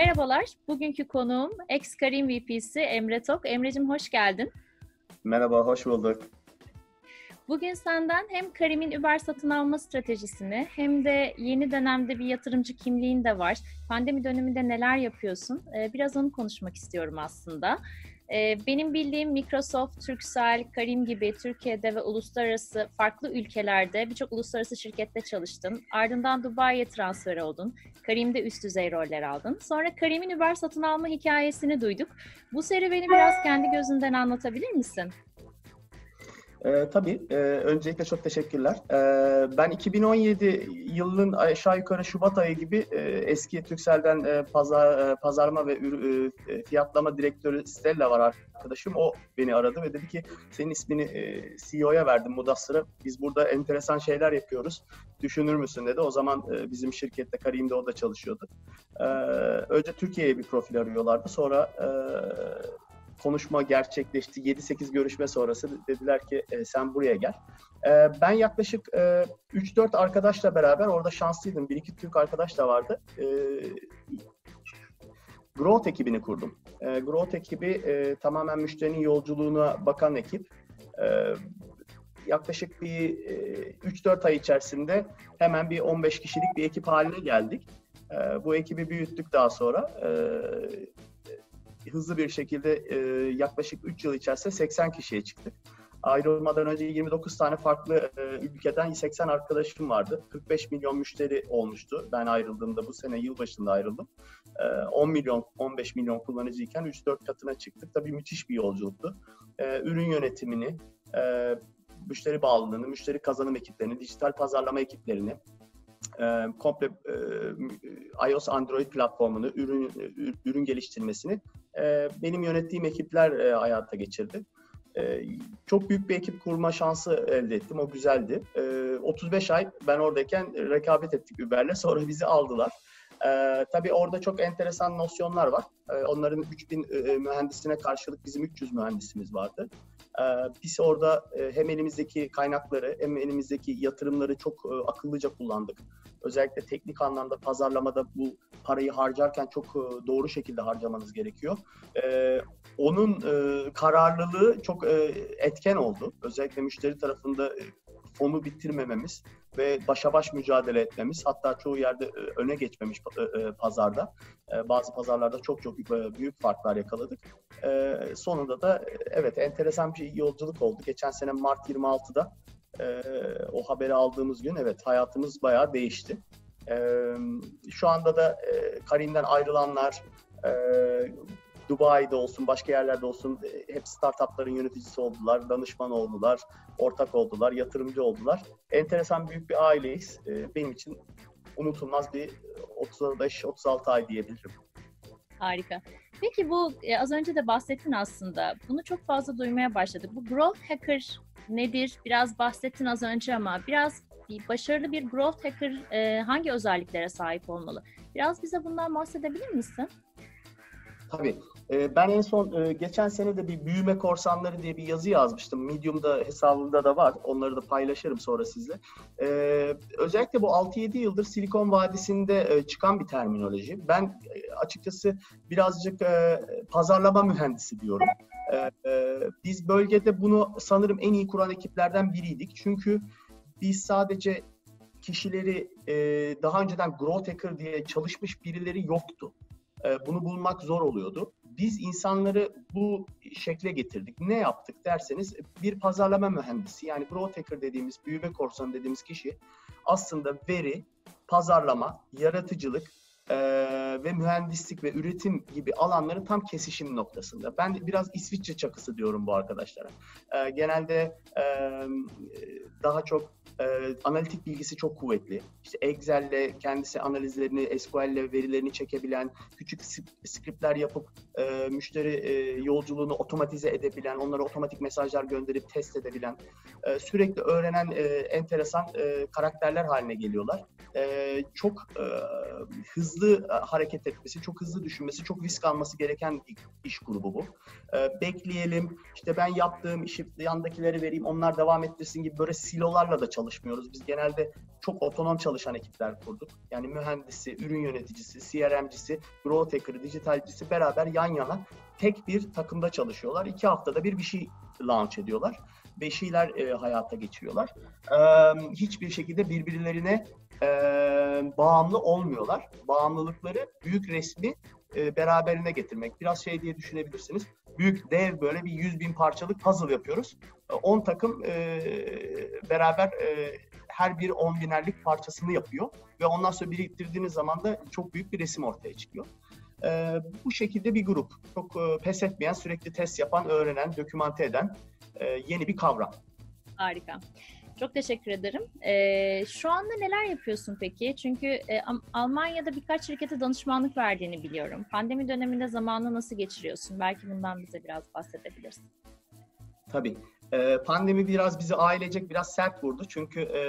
Merhabalar, bugünkü konuğum ex-Karim VP'si Emre Tok. Emre'cim hoş geldin. Merhaba, hoş bulduk. Bugün senden hem Karim'in Uber satın alma stratejisini hem de yeni dönemde bir yatırımcı kimliğin de var. Pandemi döneminde neler yapıyorsun? Ee, biraz onu konuşmak istiyorum aslında. Ee, benim bildiğim Microsoft, Turkcell, Karim gibi Türkiye'de ve uluslararası farklı ülkelerde birçok uluslararası şirkette çalıştın. Ardından Dubai'ye transfer oldun. Karim'de üst düzey roller aldın. Sonra Karim'in Uber satın alma hikayesini duyduk. Bu serüveni biraz kendi gözünden anlatabilir misin? E, tabii. E, öncelikle çok teşekkürler. E, ben 2017 yılının aşağı yukarı Şubat ayı gibi e, eski Türkcell'den e, pazar, e, pazarlama ve ür, e, fiyatlama direktörü Stella var arkadaşım. O beni aradı ve dedi ki senin ismini e, CEO'ya verdim Mudassır'a. Biz burada enteresan şeyler yapıyoruz. Düşünür müsün dedi. O zaman e, bizim şirkette Karim'de o da çalışıyordu. E, önce Türkiye'ye bir profil arıyorlardı. Sonra e, konuşma gerçekleşti. 7-8 görüşme sonrası dediler ki e, sen buraya gel. E, ben yaklaşık e, 3-4 arkadaşla beraber orada şanslıydım. Bir iki Türk arkadaş da vardı. E, Growth ekibini kurdum. E, Growth ekibi e, tamamen müşterinin yolculuğuna bakan ekip. E, yaklaşık bir e, 3-4 ay içerisinde hemen bir 15 kişilik bir ekip haline geldik. E, bu ekibi büyüttük daha sonra. E, hızlı bir şekilde e, yaklaşık 3 yıl içerisinde 80 kişiye çıktık. Ayrılmadan önce 29 tane farklı e, ülkeden 80 arkadaşım vardı. 45 milyon müşteri olmuştu. Ben ayrıldığımda bu sene yılbaşında ayrıldım. E, 10 milyon, 15 milyon kullanıcıyken 3-4 katına çıktık. Tabii müthiş bir yolculuktu. E, ürün yönetimini, e, müşteri bağlılığını, müşteri kazanım ekiplerini, dijital pazarlama ekiplerini, e, komple e, iOS Android platformunu, ürün ürün geliştirmesini e, benim yönettiğim ekipler e, hayata geçirdi. E, çok büyük bir ekip kurma şansı elde ettim. O güzeldi. E, 35 ay ben oradayken rekabet ettik Uber'le. Sonra bizi aldılar. E, tabii orada çok enteresan nosyonlar var. E, onların 3000 e, mühendisine karşılık bizim 300 mühendisimiz vardı. E, biz orada e, hem elimizdeki kaynakları hem elimizdeki yatırımları çok e, akıllıca kullandık. Özellikle teknik anlamda pazarlamada bu parayı harcarken çok e, doğru şekilde harcamanız gerekiyor. E, onun e, kararlılığı çok etken oldu. Özellikle müşteri tarafında fonu bitirmememiz ve başa baş mücadele etmemiz hatta çoğu yerde öne geçmemiş pazarda. Bazı pazarlarda çok çok büyük farklar yakaladık. Sonunda da evet enteresan bir yolculuk oldu. Geçen sene Mart 26'da o haberi aldığımız gün evet hayatımız bayağı değişti. Şu anda da Karim'den ayrılanlar, Dubai'de olsun, başka yerlerde olsun e, hep startupların yöneticisi oldular, danışman oldular, ortak oldular, yatırımcı oldular. Enteresan büyük bir aileyiz. E, benim için unutulmaz bir 35-36 ay diyebilirim. Harika. Peki bu e, az önce de bahsettin aslında. Bunu çok fazla duymaya başladık. Bu growth hacker nedir? Biraz bahsettin az önce ama biraz bir başarılı bir growth hacker hangi özelliklere sahip olmalı? Biraz bize bundan bahsedebilir misin? Tabii. Ee, ben en son e, geçen sene de bir büyüme korsanları diye bir yazı yazmıştım. Medium'da hesabımda da var. Onları da paylaşırım sonra sizle. Ee, özellikle bu 6-7 yıldır Silikon Vadisi'nde e, çıkan bir terminoloji. Ben e, açıkçası birazcık pazarlama mühendisi diyorum. Biz bölgede bunu sanırım en iyi kuran ekiplerden biriydik. Çünkü biz sadece kişileri daha önceden growth hacker diye çalışmış birileri yoktu. Bunu bulmak zor oluyordu biz insanları bu şekle getirdik. Ne yaptık derseniz bir pazarlama mühendisi yani growth hacker dediğimiz, büyüme korsanı dediğimiz kişi aslında veri, pazarlama, yaratıcılık e, ve mühendislik ve üretim gibi alanların tam kesişim noktasında. Ben biraz İsviçre çakısı diyorum bu arkadaşlara. E, genelde e, daha çok e, analitik bilgisi çok kuvvetli. İşte Excel'le kendisi analizlerini, SQL'le verilerini çekebilen, küçük skriptler yapıp e, müşteri e, yolculuğunu otomatize edebilen, onlara otomatik mesajlar gönderip test edebilen, e, sürekli öğrenen e, enteresan e, karakterler haline geliyorlar. E, çok e, hızlı hareket etmesi, çok hızlı düşünmesi, çok risk alması gereken bir iş grubu bu. E, bekleyelim, işte ben yaptığım işi yandakileri vereyim, onlar devam ettirsin gibi böyle silolarla da çalışıyorlar çalışmıyoruz. Biz genelde çok otonom çalışan ekipler kurduk. Yani mühendisi, ürün yöneticisi, CRM'cisi, growth hacker'ı, dijitalcisi beraber yan yana tek bir takımda çalışıyorlar. İki haftada bir bir şey launch ediyorlar. Ve şeyler e, hayata geçiriyorlar. E, hiçbir şekilde birbirlerine e, bağımlı olmuyorlar. Bağımlılıkları büyük resmi e, beraberine getirmek. Biraz şey diye düşünebilirsiniz. Büyük dev böyle bir 100 bin parçalık puzzle yapıyoruz. 10 takım e, beraber e, her bir 10 binerlik parçasını yapıyor ve ondan sonra biriktirdiğiniz zaman da çok büyük bir resim ortaya çıkıyor. E, bu şekilde bir grup. Çok e, pes etmeyen, sürekli test yapan, öğrenen, dokümante eden e, yeni bir kavram. Harika. Çok teşekkür ederim. Ee, şu anda neler yapıyorsun peki? Çünkü e, Almanya'da birkaç şirkete danışmanlık verdiğini biliyorum. Pandemi döneminde zamanı nasıl geçiriyorsun? Belki bundan bize biraz bahsedebilirsin. Tabii. Ee, pandemi biraz bizi ailecek biraz sert vurdu. Çünkü e,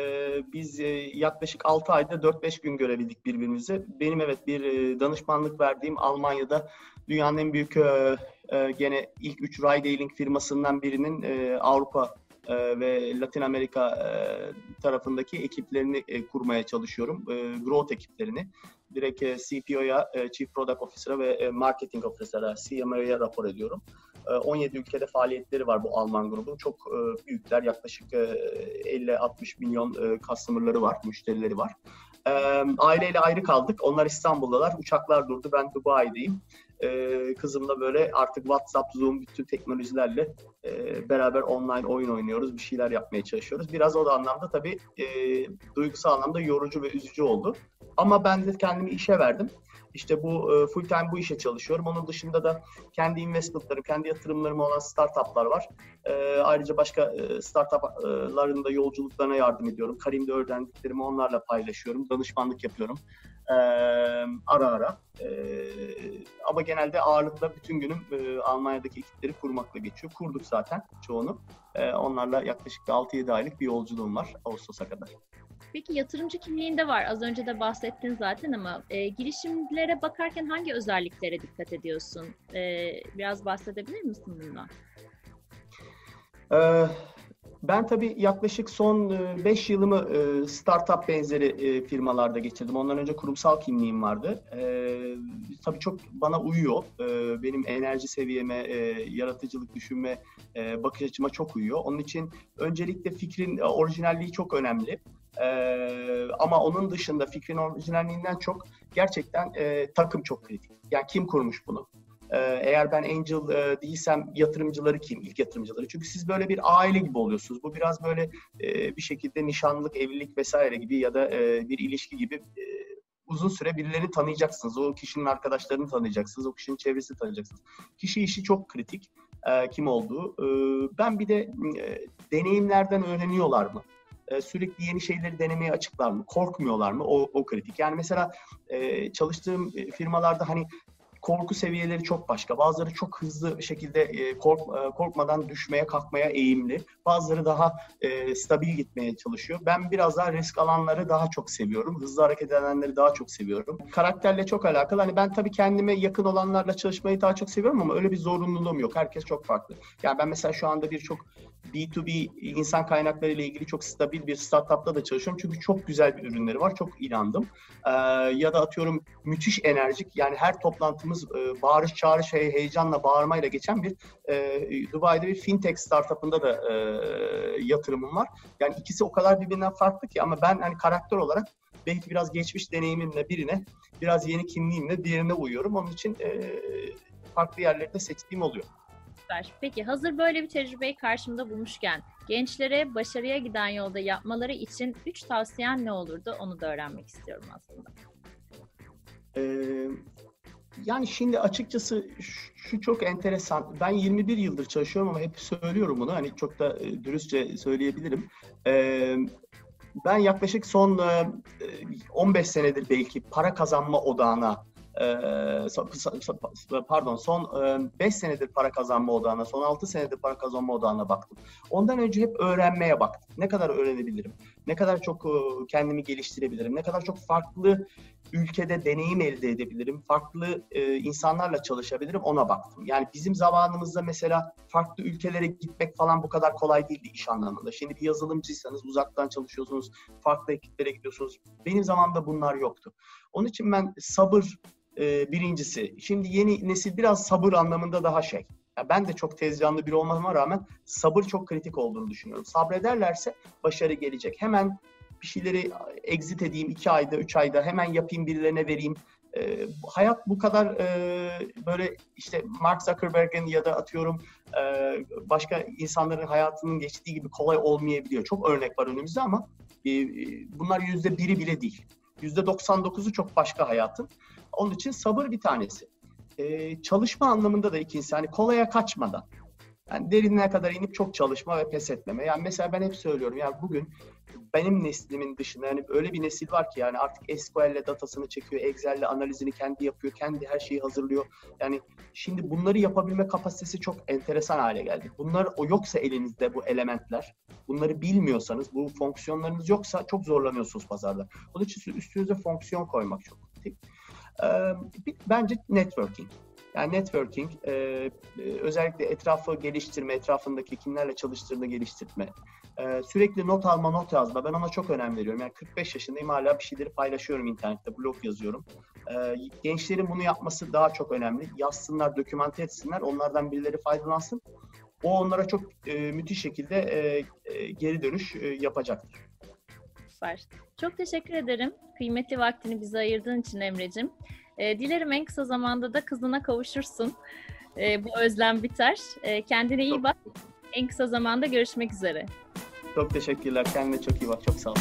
biz e, yaklaşık 6 ayda 4-5 gün görebildik birbirimizi. Benim evet bir e, danışmanlık verdiğim Almanya'da dünyanın en büyük e, e, gene ilk 3 ride-hailing firmasından birinin e, Avrupa e, ve Latin Amerika e, tarafındaki ekiplerini e, kurmaya çalışıyorum. Growth ekiplerini. Direkt e, CPO'ya, Chief Product Officer'a ve e, Marketing Officer'a, CMO'ya rapor ediyorum. 17 ülkede faaliyetleri var bu Alman grubun. Çok büyükler. Yaklaşık 50-60 milyon customer'ları var, müşterileri var. Aileyle ayrı kaldık. Onlar İstanbul'dalar. Uçaklar durdu. Ben Dubai'deyim. Kızımla böyle artık WhatsApp, Zoom bütün teknolojilerle beraber online oyun oynuyoruz. Bir şeyler yapmaya çalışıyoruz. Biraz o da anlamda tabii duygusal anlamda yorucu ve üzücü oldu. Ama ben de kendimi işe verdim. İşte bu e, full time bu işe çalışıyorum. Onun dışında da kendi investmentlarım, kendi yatırımlarım olan startuplar var. E, ayrıca başka e, startupların da yolculuklarına yardım ediyorum. Karim'de öğrendiklerimi onlarla paylaşıyorum. Danışmanlık yapıyorum. E, ara ara. Ama genelde ağırlıkla bütün günüm Almanya'daki ekipleri kurmakla geçiyor. Kurduk zaten çoğunu. Onlarla yaklaşık 6-7 aylık bir yolculuğum var Ağustos'a kadar. Peki yatırımcı kimliğinde var. Az önce de bahsettin zaten ama e, girişimlere bakarken hangi özelliklere dikkat ediyorsun? E, biraz bahsedebilir misin bundan? Ee, ben tabii yaklaşık son 5 e, yılımı e, startup benzeri e, firmalarda geçirdim. Ondan önce kurumsal kimliğim vardı. Tabii çok bana uyuyor. Benim enerji seviyeme, yaratıcılık düşünme bakış açıma çok uyuyor. Onun için öncelikle fikrin orijinalliği çok önemli. Ee, ama onun dışında fikrin orijinalliğinden çok gerçekten e, takım çok kritik. Yani kim kurmuş bunu? Ee, eğer ben angel e, değilsem yatırımcıları kim? İlk yatırımcıları. Çünkü siz böyle bir aile gibi oluyorsunuz. Bu biraz böyle e, bir şekilde nişanlık, evlilik vesaire gibi ya da e, bir ilişki gibi e, uzun süre birilerini tanıyacaksınız. O kişinin arkadaşlarını tanıyacaksınız. O kişinin çevresini tanıyacaksınız. Kişi işi çok kritik. E, kim olduğu. E, ben bir de e, deneyimlerden öğreniyorlar mı? E, sürekli yeni şeyleri denemeye açıklar mı? Korkmuyorlar mı? O, o kritik. Yani mesela e, çalıştığım e, firmalarda hani korku seviyeleri çok başka. Bazıları çok hızlı şekilde e, kork, e, korkmadan düşmeye, kalkmaya eğimli. Bazıları daha e, stabil gitmeye çalışıyor. Ben biraz daha risk alanları daha çok seviyorum. Hızlı hareket edenleri daha çok seviyorum. Karakterle çok alakalı. Hani ben tabii kendime yakın olanlarla çalışmayı daha çok seviyorum ama öyle bir zorunluluğum yok. Herkes çok farklı. Yani ben mesela şu anda birçok B2B insan kaynakları ile ilgili çok stabil bir startupta da çalışıyorum. Çünkü çok güzel bir ürünleri var. Çok inandım. Ee, ya da atıyorum müthiş enerjik. Yani her toplantımız e, bağırış çağırış hey, heyecanla bağırmayla geçen bir e, Dubai'de bir fintech startupında da e, yatırımım var. Yani ikisi o kadar birbirinden farklı ki ama ben hani karakter olarak belki biraz geçmiş deneyimimle birine, biraz yeni kimliğimle diğerine uyuyorum. Onun için e, farklı yerlerde seçtiğim oluyor. Süper. Peki hazır böyle bir tecrübeyi karşımda bulmuşken gençlere başarıya giden yolda yapmaları için üç tavsiyen ne olurdu onu da öğrenmek istiyorum aslında. Ee, yani şimdi açıkçası şu çok enteresan. Ben 21 yıldır çalışıyorum ama hep söylüyorum bunu. Hani çok da e, dürüstçe söyleyebilirim. Ee, ben yaklaşık son 15 e, senedir belki para kazanma odağına pardon son 5 senedir para kazanma odağına, son 6 senedir para kazanma odağına baktım. Ondan önce hep öğrenmeye baktım. Ne kadar öğrenebilirim? Ne kadar çok kendimi geliştirebilirim, ne kadar çok farklı ülkede deneyim elde edebilirim, farklı insanlarla çalışabilirim ona baktım. Yani bizim zamanımızda mesela farklı ülkelere gitmek falan bu kadar kolay değildi iş anlamında. Şimdi bir yazılımcıysanız uzaktan çalışıyorsunuz, farklı ekiplere gidiyorsunuz. Benim zamanımda bunlar yoktu. Onun için ben sabır birincisi. Şimdi yeni nesil biraz sabır anlamında daha şey. Yani ben de çok tezcanlı biri olmama rağmen sabır çok kritik olduğunu düşünüyorum. Sabrederlerse başarı gelecek. Hemen bir şeyleri exit edeyim iki ayda, üç ayda hemen yapayım birilerine vereyim. E, hayat bu kadar e, böyle işte Mark Zuckerberg'in ya da atıyorum e, başka insanların hayatının geçtiği gibi kolay olmayabiliyor. Çok örnek var önümüzde ama e, bunlar yüzde biri bile değil. Yüzde 99'u çok başka hayatın. Onun için sabır bir tanesi. Ee, çalışma anlamında da ikincisi hani kolaya kaçmadan. Yani derinliğe kadar inip çok çalışma ve pes etmeme. Yani mesela ben hep söylüyorum yani bugün benim neslimin dışında yani öyle bir nesil var ki yani artık SQL'le datasını çekiyor, Excel'le analizini kendi yapıyor, kendi her şeyi hazırlıyor. Yani şimdi bunları yapabilme kapasitesi çok enteresan hale geldi. Bunlar o yoksa elinizde bu elementler, bunları bilmiyorsanız, bu fonksiyonlarınız yoksa çok zorlanıyorsunuz pazarda. Onun için üstünüze fonksiyon koymak çok kritik. Bence networking. Yani networking, e, e, özellikle etrafı geliştirme, etrafındaki kimlerle çalıştığını geliştirme, e, sürekli not alma, not yazma. Ben ona çok önem veriyorum. Yani 45 yaşındayım hala bir şeyleri paylaşıyorum internette, blog yazıyorum. gençlerin bunu yapması daha çok önemli. Yazsınlar, dokümante etsinler, onlardan birileri faydalansın. O onlara çok müthiş şekilde geri dönüş yapacaktır. Süper. Çok teşekkür ederim. Kıymetli vaktini bize ayırdığın için Emre'cim. E, dilerim en kısa zamanda da kızına kavuşursun. E, bu özlem biter. E, kendine iyi bak. En kısa zamanda görüşmek üzere. Çok teşekkürler. Kendine çok iyi bak. Çok sağ ol.